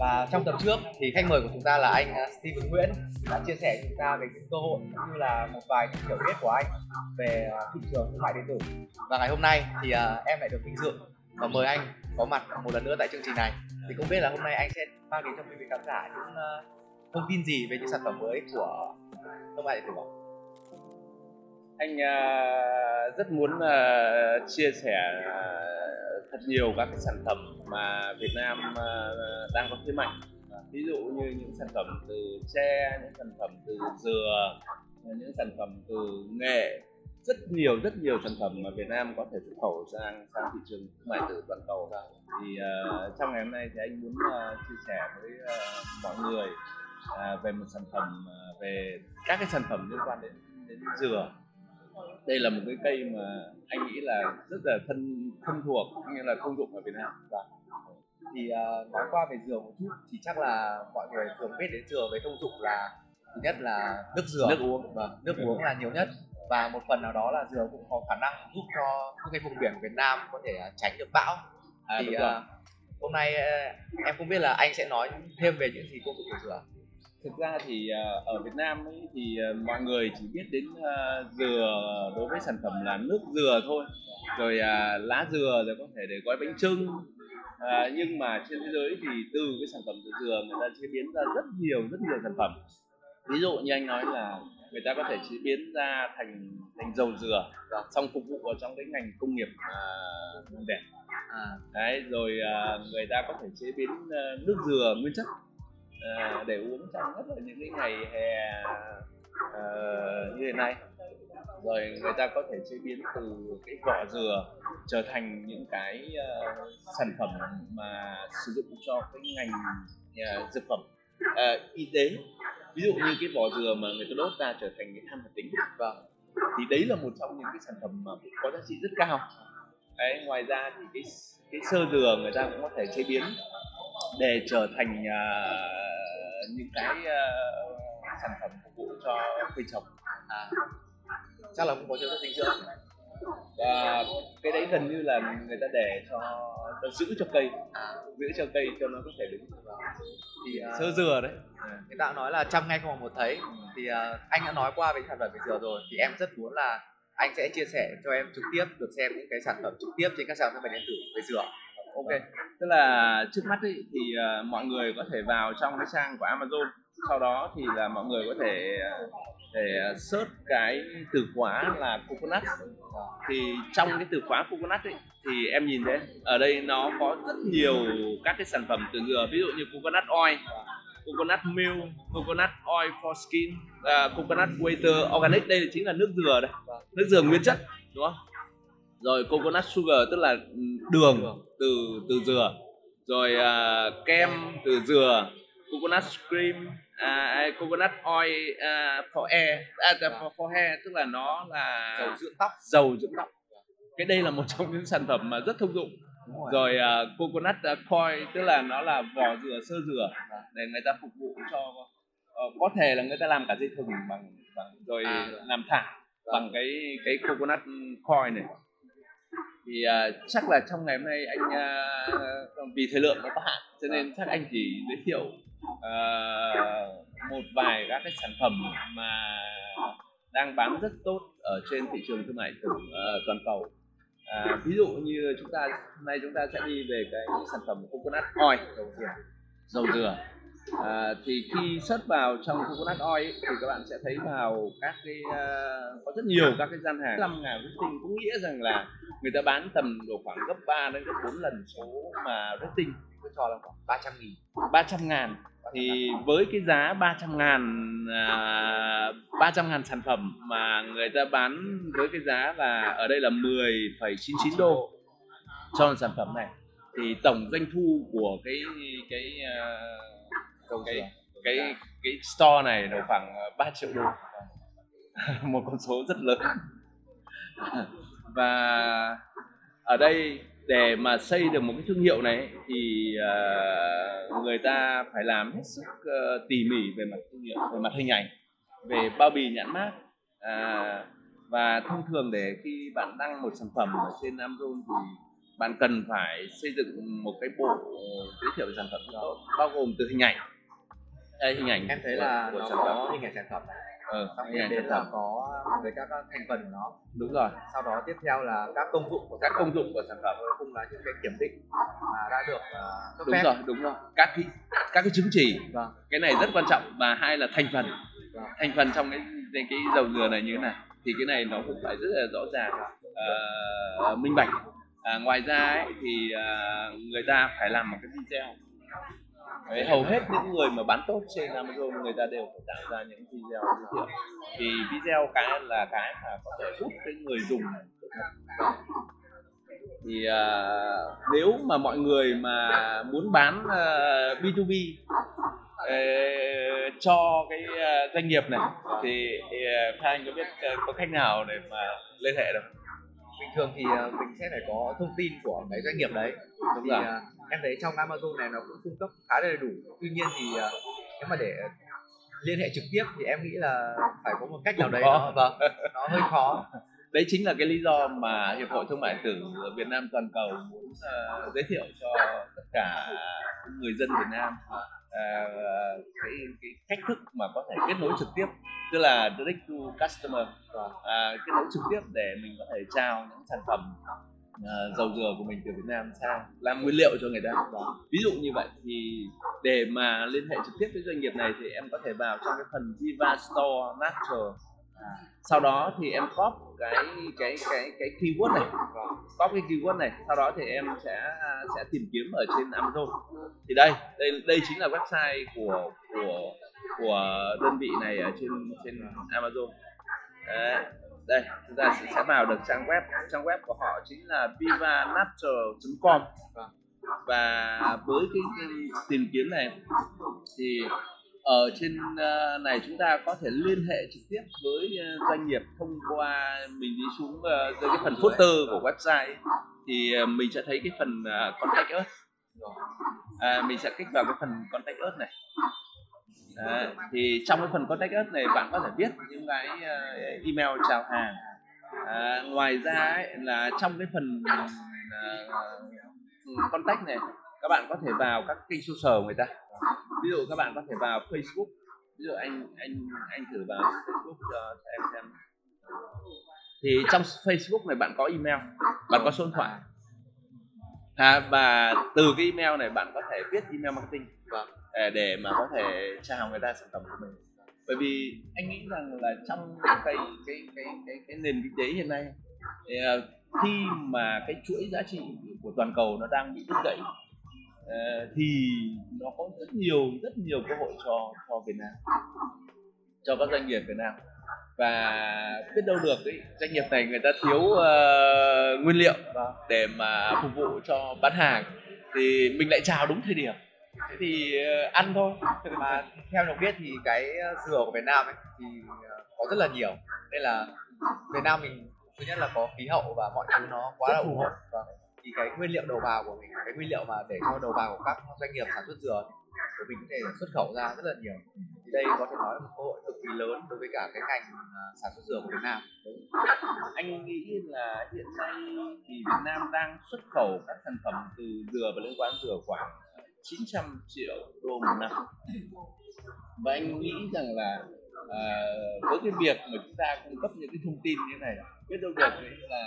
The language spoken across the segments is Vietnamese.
và trong tập trước thì khách mời của chúng ta là anh à, Steven Nguyễn đã chia sẻ chúng ta về những cơ hội cũng như là một vài những hiểu biết của anh về à, thị trường thương mại điện tử và ngày hôm nay thì à, em lại được vinh dự và mời anh có mặt một lần nữa tại chương trình này thì không biết là hôm nay anh sẽ mang đến cho quý vị khán giả những thông tin gì về những sản phẩm mới của thương mại điện tử không? anh uh, rất muốn uh, chia sẻ uh, thật nhiều các cái sản phẩm mà Việt Nam ờ, ờ, đang có thế mạnh. Ví dụ như những sản phẩm từ tre những sản phẩm từ dừa những sản phẩm từ nghệ rất nhiều rất nhiều sản phẩm mà Việt Nam có thể xuất khẩu sang sang thị trường thương mại từ toàn cầu thì uh, trong ngày hôm nay thì anh muốn uh, chia sẻ với uh, mọi người uh, về một sản phẩm uh, về các cái sản phẩm liên quan đến đến dừa đây là một cái cây mà anh nghĩ là rất là thân thân thuộc như là thông dụng ở Việt Nam. Và thì uh, nói qua về dừa một chút thì chắc là mọi người thường biết đến dừa với thông dụng là thứ nhất là nước dừa. Nước uống. Và vâng, nước uống là nhiều nhất. Và một phần nào đó là dừa cũng có khả năng giúp cho những cái vùng biển của Việt Nam có thể uh, tránh được bão. À, thì uh, hôm nay em không biết là anh sẽ nói thêm về những gì công dụng của dừa thực ra thì uh, ở Việt Nam ấy, thì uh, mọi người chỉ biết đến uh, dừa đối với sản phẩm là nước dừa thôi. Rồi lá dừa rồi có thể để gói bánh trưng uh, nhưng mà trên thế giới thì từ cái sản phẩm từ dừa người ta chế biến ra rất nhiều rất nhiều sản phẩm. Ví dụ như anh nói là người ta có thể chế biến ra thành thành dầu dừa xong phục vụ vào trong cái ngành công nghiệp uh, đẹp à. đấy rồi uh, người ta có thể chế biến uh, nước dừa nguyên chất à, để uống trong rất là những cái ngày hè à, như thế này rồi người ta có thể chế biến từ cái vỏ dừa trở thành những cái uh, sản phẩm mà sử dụng cho cái ngành uh, dược phẩm. Uh, y tế ví dụ như cái vỏ dừa mà người ta đốt ra trở thành cái than hoạt tính. Vâng thì đấy là một trong những cái sản phẩm mà có giá trị rất cao. Đấy ngoài ra thì cái cái sơ dừa người ta cũng có thể chế biến để trở thành uh, những cái uh, sản phẩm phục vụ cho cây trồng. À, chắc là cũng có chứa chất dinh dưỡng. Và cái đấy gần như là người ta để cho, cho giữ cho cây. À. giữ cho cây cho nó có thể đứng. Thì uh, sơ dừa đấy. À. người ta nói là trăm nghe không bằng một thấy. Thì uh, anh đã nói qua về sản phẩm về dừa rồi. Thì em rất muốn là anh sẽ chia sẻ cho em trực tiếp được xem những cái sản phẩm trực tiếp trên các sàn thương mại điện tử về dừa ok tức là trước mắt ý, thì uh, mọi người có thể vào trong cái trang của Amazon. Sau đó thì là mọi người có thể ờ, để ờ, search cái từ khóa là coconut. Thì trong cái từ khóa coconut ấy, thì em nhìn thấy ở đây nó có rất nhiều các cái sản phẩm từ dừa ví dụ như coconut oil coconut milk coconut oil for skin uh, coconut water organic. Đây chính là nước dừa đây nước dừa nguyên chất đúng không? Rồi coconut sugar tức là đường từ từ dừa. Rồi uh, kem từ dừa coconut cream uh, coconut oil uh, for hair à, for, for hair tức là nó là dầu dưỡng tóc. dầu dưỡng tóc. Cái đây là một trong những sản phẩm mà rất thông dụng. Rồi, rồi uh, coconut uh, coil tức là nó là vỏ dừa sơ dừa để người ta phục vụ cho uh, có thể là người ta làm cả dây thừng bằng, bằng rồi à, làm thả bằng cái cái coconut coil này thì uh, chắc là trong ngày hôm nay anh uh, vì thời lượng nó có hạn cho nên chắc anh chỉ giới thiệu uh, một vài các cái sản phẩm mà đang bán rất tốt ở trên thị trường thương mại tử uh, toàn cầu. À, ví dụ như chúng ta hôm nay chúng ta sẽ đi về cái sản phẩm coconut oil dầu dừa dầu dừa à, thì khi search vào trong coconut oil ấy, thì các bạn sẽ thấy vào các cái uh, có rất nhiều các cái gian hàng. Năm ngàn rating cũng nghĩa rằng là người ta bán tầm độ khoảng gấp 3 đến gấp 4 lần số mà rating tôi cho là khoảng 300 nghìn 300 ngàn. Thì với cái giá 300 ngàn à, 300 ngàn sản phẩm mà người ta bán với cái giá là ở đây là 10,99 đô cho sản phẩm này thì tổng doanh thu của cái cái uh, cái cái cái, cái store này là khoảng 3 triệu đô. Một con số rất lớn. Và ở đây để mà xây được một cái thương hiệu này thì uh, người ta phải làm hết sức uh, tỉ mỉ về mặt thương hiệu về mặt hình ảnh về bao bì nhãn mát uh, và thông thường để khi bạn đăng một sản phẩm ở trên Amazon thì bạn cần phải xây dựng một cái bộ giới thiệu về sản phẩm đó bao gồm từ hình ảnh đây hình ảnh em thấy của, là của nó sản có phẩm hình ảnh sản phẩm ờ, xong hình tiếp ảnh sản phẩm. có với các thành phần của nó. Đúng rồi. Sau đó tiếp theo là các công dụng của các công dụng của sản phẩm. Cuối cùng là những cái kiểm định mà đã được uh, cấp đúng phép. rồi đúng rồi. Các cái các cái chứng chỉ. Vâng. Cái này rất quan trọng. Và hai là thành phần. Vâng. thành phần trong cái cái, cái dầu dừa này như thế này thì cái này nó cũng phải rất là rõ ràng ờ, minh bạch. À, ngoài ra ấy, thì à, người ta phải làm một cái video Đấy, hầu hết những người mà bán tốt trên Amazon người ta đều phải tạo ra những video giới thiệu. Thì video cái là cái mà có thể hút cái người dùng thì uh, nếu mà mọi người mà muốn bán uh, B2B uh, cho cái uh, doanh nghiệp này thì uh, Phan à, Anh có biết uh, có cách nào để mà liên hệ được? Bình thường thì uh, mình sẽ phải có thông tin của cái doanh nghiệp đấy. Đúng thì rồi. uh, em thấy trong Amazon này nó cũng cung cấp khá là đầy đủ. Tuy nhiên thì uh, nếu mà để liên hệ trực tiếp thì em nghĩ là phải có một cách nào đấy nó vâng nó hơi khó. Đấy chính là cái lý do mà hiệp hội thương mại điện tử Việt Nam toàn cầu muốn uh, giới thiệu cho tất cả người dân Việt Nam uh, cái, cái cách thức mà có thể kết nối trực tiếp tức là direct to customer. Vâng. à, kết nối trực tiếp để mình có thể trao những sản phẩm à, dầu dừa của mình từ Việt Nam sang làm nguyên liệu cho người ta. Ví dụ như vậy thì để mà liên hệ trực tiếp với doanh nghiệp này thì em có thể vào trong cái phần Viva Store Natural sau đó thì em copy cái cái cái cái keyword này. Vâng, copy cái keyword này. Sau đó thì em sẽ sẽ tìm kiếm ở trên Amazon. Thì đây đây đây chính là website của của của đơn vị này ở trên trên Amazon. Đấy. đây chúng ta sẽ, sẽ vào được trang web. Trang web của họ chính là vivanatural.com và với cái, cái tìm kiếm này thì ở trên ờ, này chúng ta có thể liên hệ trực tiếp với ờ, doanh nghiệp thông qua mình đi xuống ờ, dưới cái phần footer của website. Thì mình sẽ thấy cái phần contact us. À, mình sẽ kích vào cái phần contact us này. À, thì trong cái phần contact us này bạn có thể viết những cái email chào hàng. À, ngoài ra ấy, là trong cái phần uh, contact này các bạn có thể vào các kênh social của người ta ví dụ các bạn có thể vào Facebook. Ví dụ anh anh anh thử vào Facebook cho, cho em xem. Thì trong Facebook này bạn có email bạn có số điện thoại. À, và từ cái email này bạn có thể viết email marketing. Để, để mà có thể chào người ta sản phẩm của mình. Bởi vì anh nghĩ rằng là trong cái cái cái cái cái nền kinh tế hiện nay thì, à, khi mà cái chuỗi giá trị của toàn cầu nó đang bị đứt gãy thì nó có rất nhiều rất nhiều cơ hội cho cho Việt Nam cho các doanh nghiệp Việt Nam. Và biết đâu được ấy, doanh nghiệp này người ta thiếu uh, nguyên liệu để mà phục vụ cho bán hàng. Thì mình lại chào đúng thời điểm. Thế thì uh, ăn thôi. Mà theo được biết thì cái dừa của Việt Nam ấy thì có rất là nhiều. Nên là Việt Nam mình thứ nhất là có khí hậu và mọi thứ nó quá là ủng hộ. và thì cái nguyên liệu đầu vào của mình cái nguyên liệu mà để cho đầu vào của các doanh nghiệp sản xuất dừa của mình có thể xuất khẩu ra rất là nhiều. Thì đây có thể nói là một cơ hội cực kỳ lớn đối với cả cái ngành à, sản xuất dừa của Việt Nam. Anh nghĩ là hiện nay thì Việt Nam đang xuất khẩu các sản phẩm từ dừa và liên quan dừa khoảng 900 triệu đô một năm. Và anh nghĩ rằng là à, với cái việc mà chúng ta cung cấp những cái thông tin như thế này biết đâu được là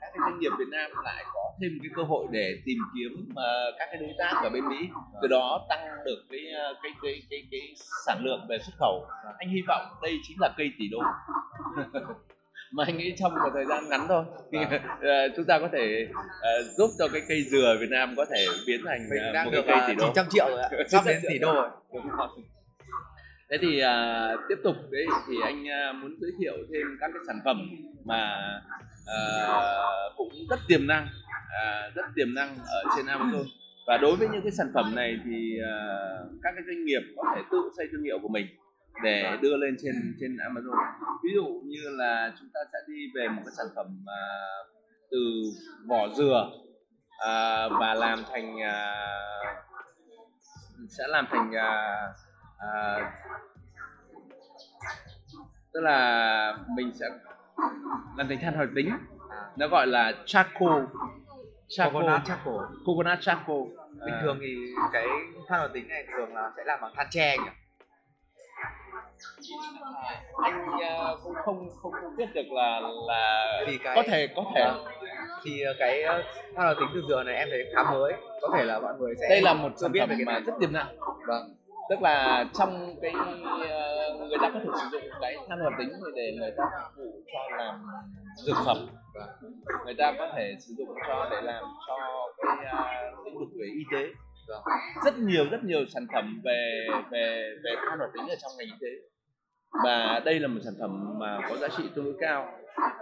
các cái doanh nghiệp Việt Nam lại có thêm cái cơ hội để tìm kiếm uh, các cái đối tác ở bên Mỹ từ đó tăng được cái cái cái cái, cái sản lượng về xuất khẩu. Anh hy vọng đây chính là cây tỷ đô. Mà anh nghĩ trong một thời gian ngắn thôi. Uh, chúng ta có thể uh, giúp cho cái cây dừa Việt Nam có thể biến thành mình đang một cái cây tỷ đô. 900 triệu rồi ạ. Sắp đến tỷ đô rồi thế thì uh, tiếp tục đấy thì anh uh, muốn giới thiệu thêm các cái sản phẩm mà uh, cũng rất tiềm năng uh, rất tiềm năng ở trên Amazon. Và đối với những cái sản phẩm này thì uh, các cái doanh nghiệp có thể tự xây thương hiệu của mình để đưa lên trên trên Amazon. Ví dụ như là chúng ta sẽ đi về một cái sản phẩm uh, từ vỏ dừa uh, và làm thành uh, sẽ làm thành uh, uh, tức là mình sẽ làm thành than hoạt tính. Nó gọi là charcoal. Charcoal. Coconut. Charcoal. Coconut charcoal. Bình À, thường thì cái than hoạt tính này thường là sẽ làm bằng than tre nhỉ? Anh ờ, cũng không không không biết được là là Thì cái- có thể có thể. Thì ờ, cái than hoạt tính từ dừa này em thấy khá mới. Có thể là mọi người sẽ đây là một sản phẩm mà rất tiềm năng. Vâng tức là trong cái ờ, người ta có thể sử dụng cái than hoạt tính để người ta phục vụ cho làm dược phẩm. Người ta có thể sử dụng cho để làm cho cái ờ, lĩnh vực về y tế. Rất nhiều rất nhiều sản phẩm về về về than hoạt tính ở trong ngành y tế. Và đây là một sản phẩm mà có giá trị tương đối cao.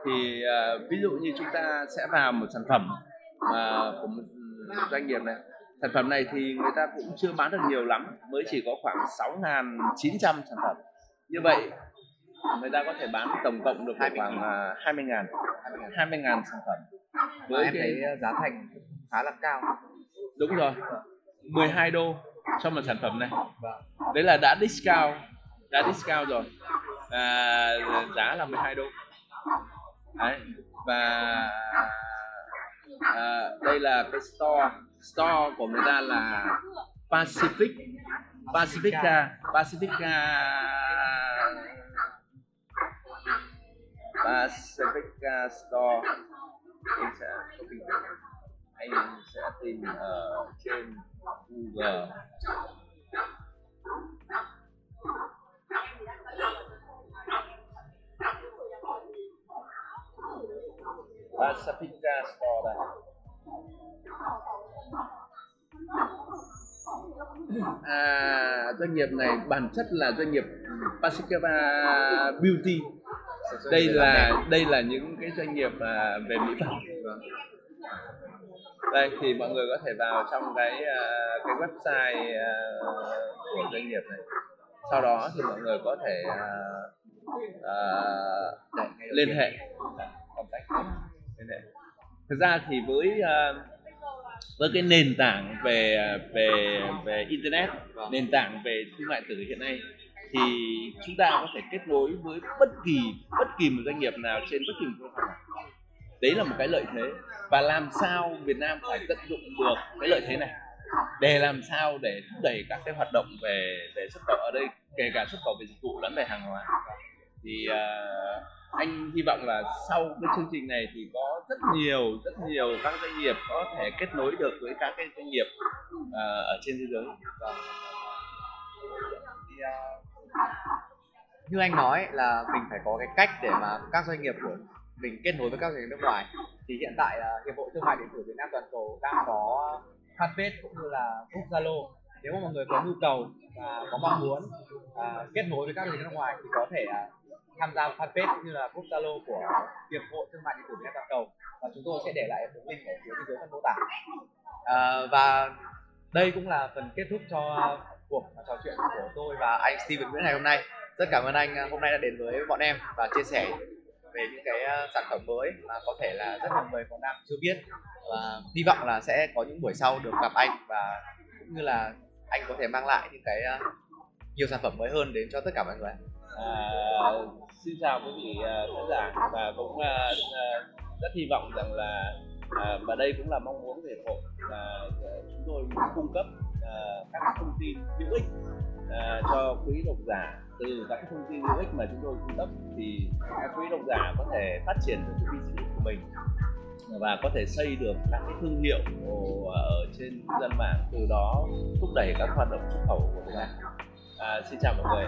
Thì ờ, ví dụ như chúng ta sẽ vào một sản phẩm mà của một doanh nghiệp này sản phẩm này thì người ta cũng chưa bán được nhiều lắm mới chỉ có khoảng 6.900 sản phẩm. Như vậy người ta có thể bán tổng cộng được 20.000. khoảng à, 20 ngàn 20 ngàn sản phẩm với em cái thấy giá thành khá là cao. Đúng rồi 12 đô cho một sản phẩm này. Vâng. Đấy là đã discount đã discount rồi. À, giá là 12 đô. Đấy và à, đây là cái store. Store của người ta là Pacific. Pacifica. Pacifica. Pacifica store. Anh sẽ anh sẽ tìm ở trên Google Pacifica Store đây. À, doanh nghiệp này bản chất là doanh nghiệp Pacifica Beauty. Đây là đây là những cái doanh nghiệp à, về mỹ phẩm. Vâng. Đây thì mọi người có thể vào trong cái à, cái website à, của doanh nghiệp này. Sau đó thì mọi người có thể contact liên hệ thực ra thì với ờ, với cái nền tảng về ờ, về về internet nền tảng về thương mại điện tử hiện nay thì chúng ta có thể kết nối với bất kỳ bất kỳ một doanh nghiệp nào trên bất kỳ một platform nào đấy là một cái lợi thế. Và làm sao Việt Nam phải tận dụng được cái lợi thế này? Để làm sao để thúc đẩy các cái hoạt động về về xuất khẩu ở đây kể cả xuất khẩu về dịch vụ lẫn về hàng hóa. Thì uh, anh hy vọng là sau cái chương trình này thì có rất nhiều rất nhiều các doanh nghiệp có thể kết nối được với các cái doanh nghiệp à, ở trên thế giới. Vâng. Thì à, như anh nói là mình phải có cái cách để mà các doanh nghiệp của mình kết nối với các doanh nghiệp nước ngoài. Thì hiện tại hiệp hội thương mại điện tử Việt Nam toàn cầu đang có fanpage cũng như là group Zalo nếu mà mọi người có nhu cầu và có mong muốn à, kết nối với các người nước ngoài thì có thể à, tham gia fanpage cũng như là group Zalo của hiệp hội thương mại điện tử Việt Nam toàn cầu. Và chúng tôi sẽ để lại một link ở phía bên dưới phần mô tả. À, và đây cũng là phần kết thúc cho cuộc trò chuyện của tôi và anh Steven Nguyễn ngày hôm nay. Rất cảm ơn anh à, hôm nay đã đến với bọn em và chia sẻ về những cái à, sản phẩm mới mà có thể là rất nhiều người còn đang chưa biết. Và hy vọng là sẽ có những buổi sau được gặp anh và cũng như là anh có thể mang lại những cái ờ, nhiều sản phẩm mới hơn đến cho tất cả mọi người À, xin chào quý vị ờ, khán giả. Và cũng ờ, rất hy vọng rằng là à, và đây cũng là mong muốn của hiệp hội là chúng tôi muốn cung cấp à, các thông tin hữu ích à, cho quý độc giả. Từ các thông tin hữu ích mà chúng tôi cung cấp thì các quý độc giả có thể phát triển được cái business của mình và có thể xây được các cái thương hiệu ở trên không gian mạng từ đó thúc đẩy các hoạt động xuất khẩu của Việt Nam. À, xin chào mọi người.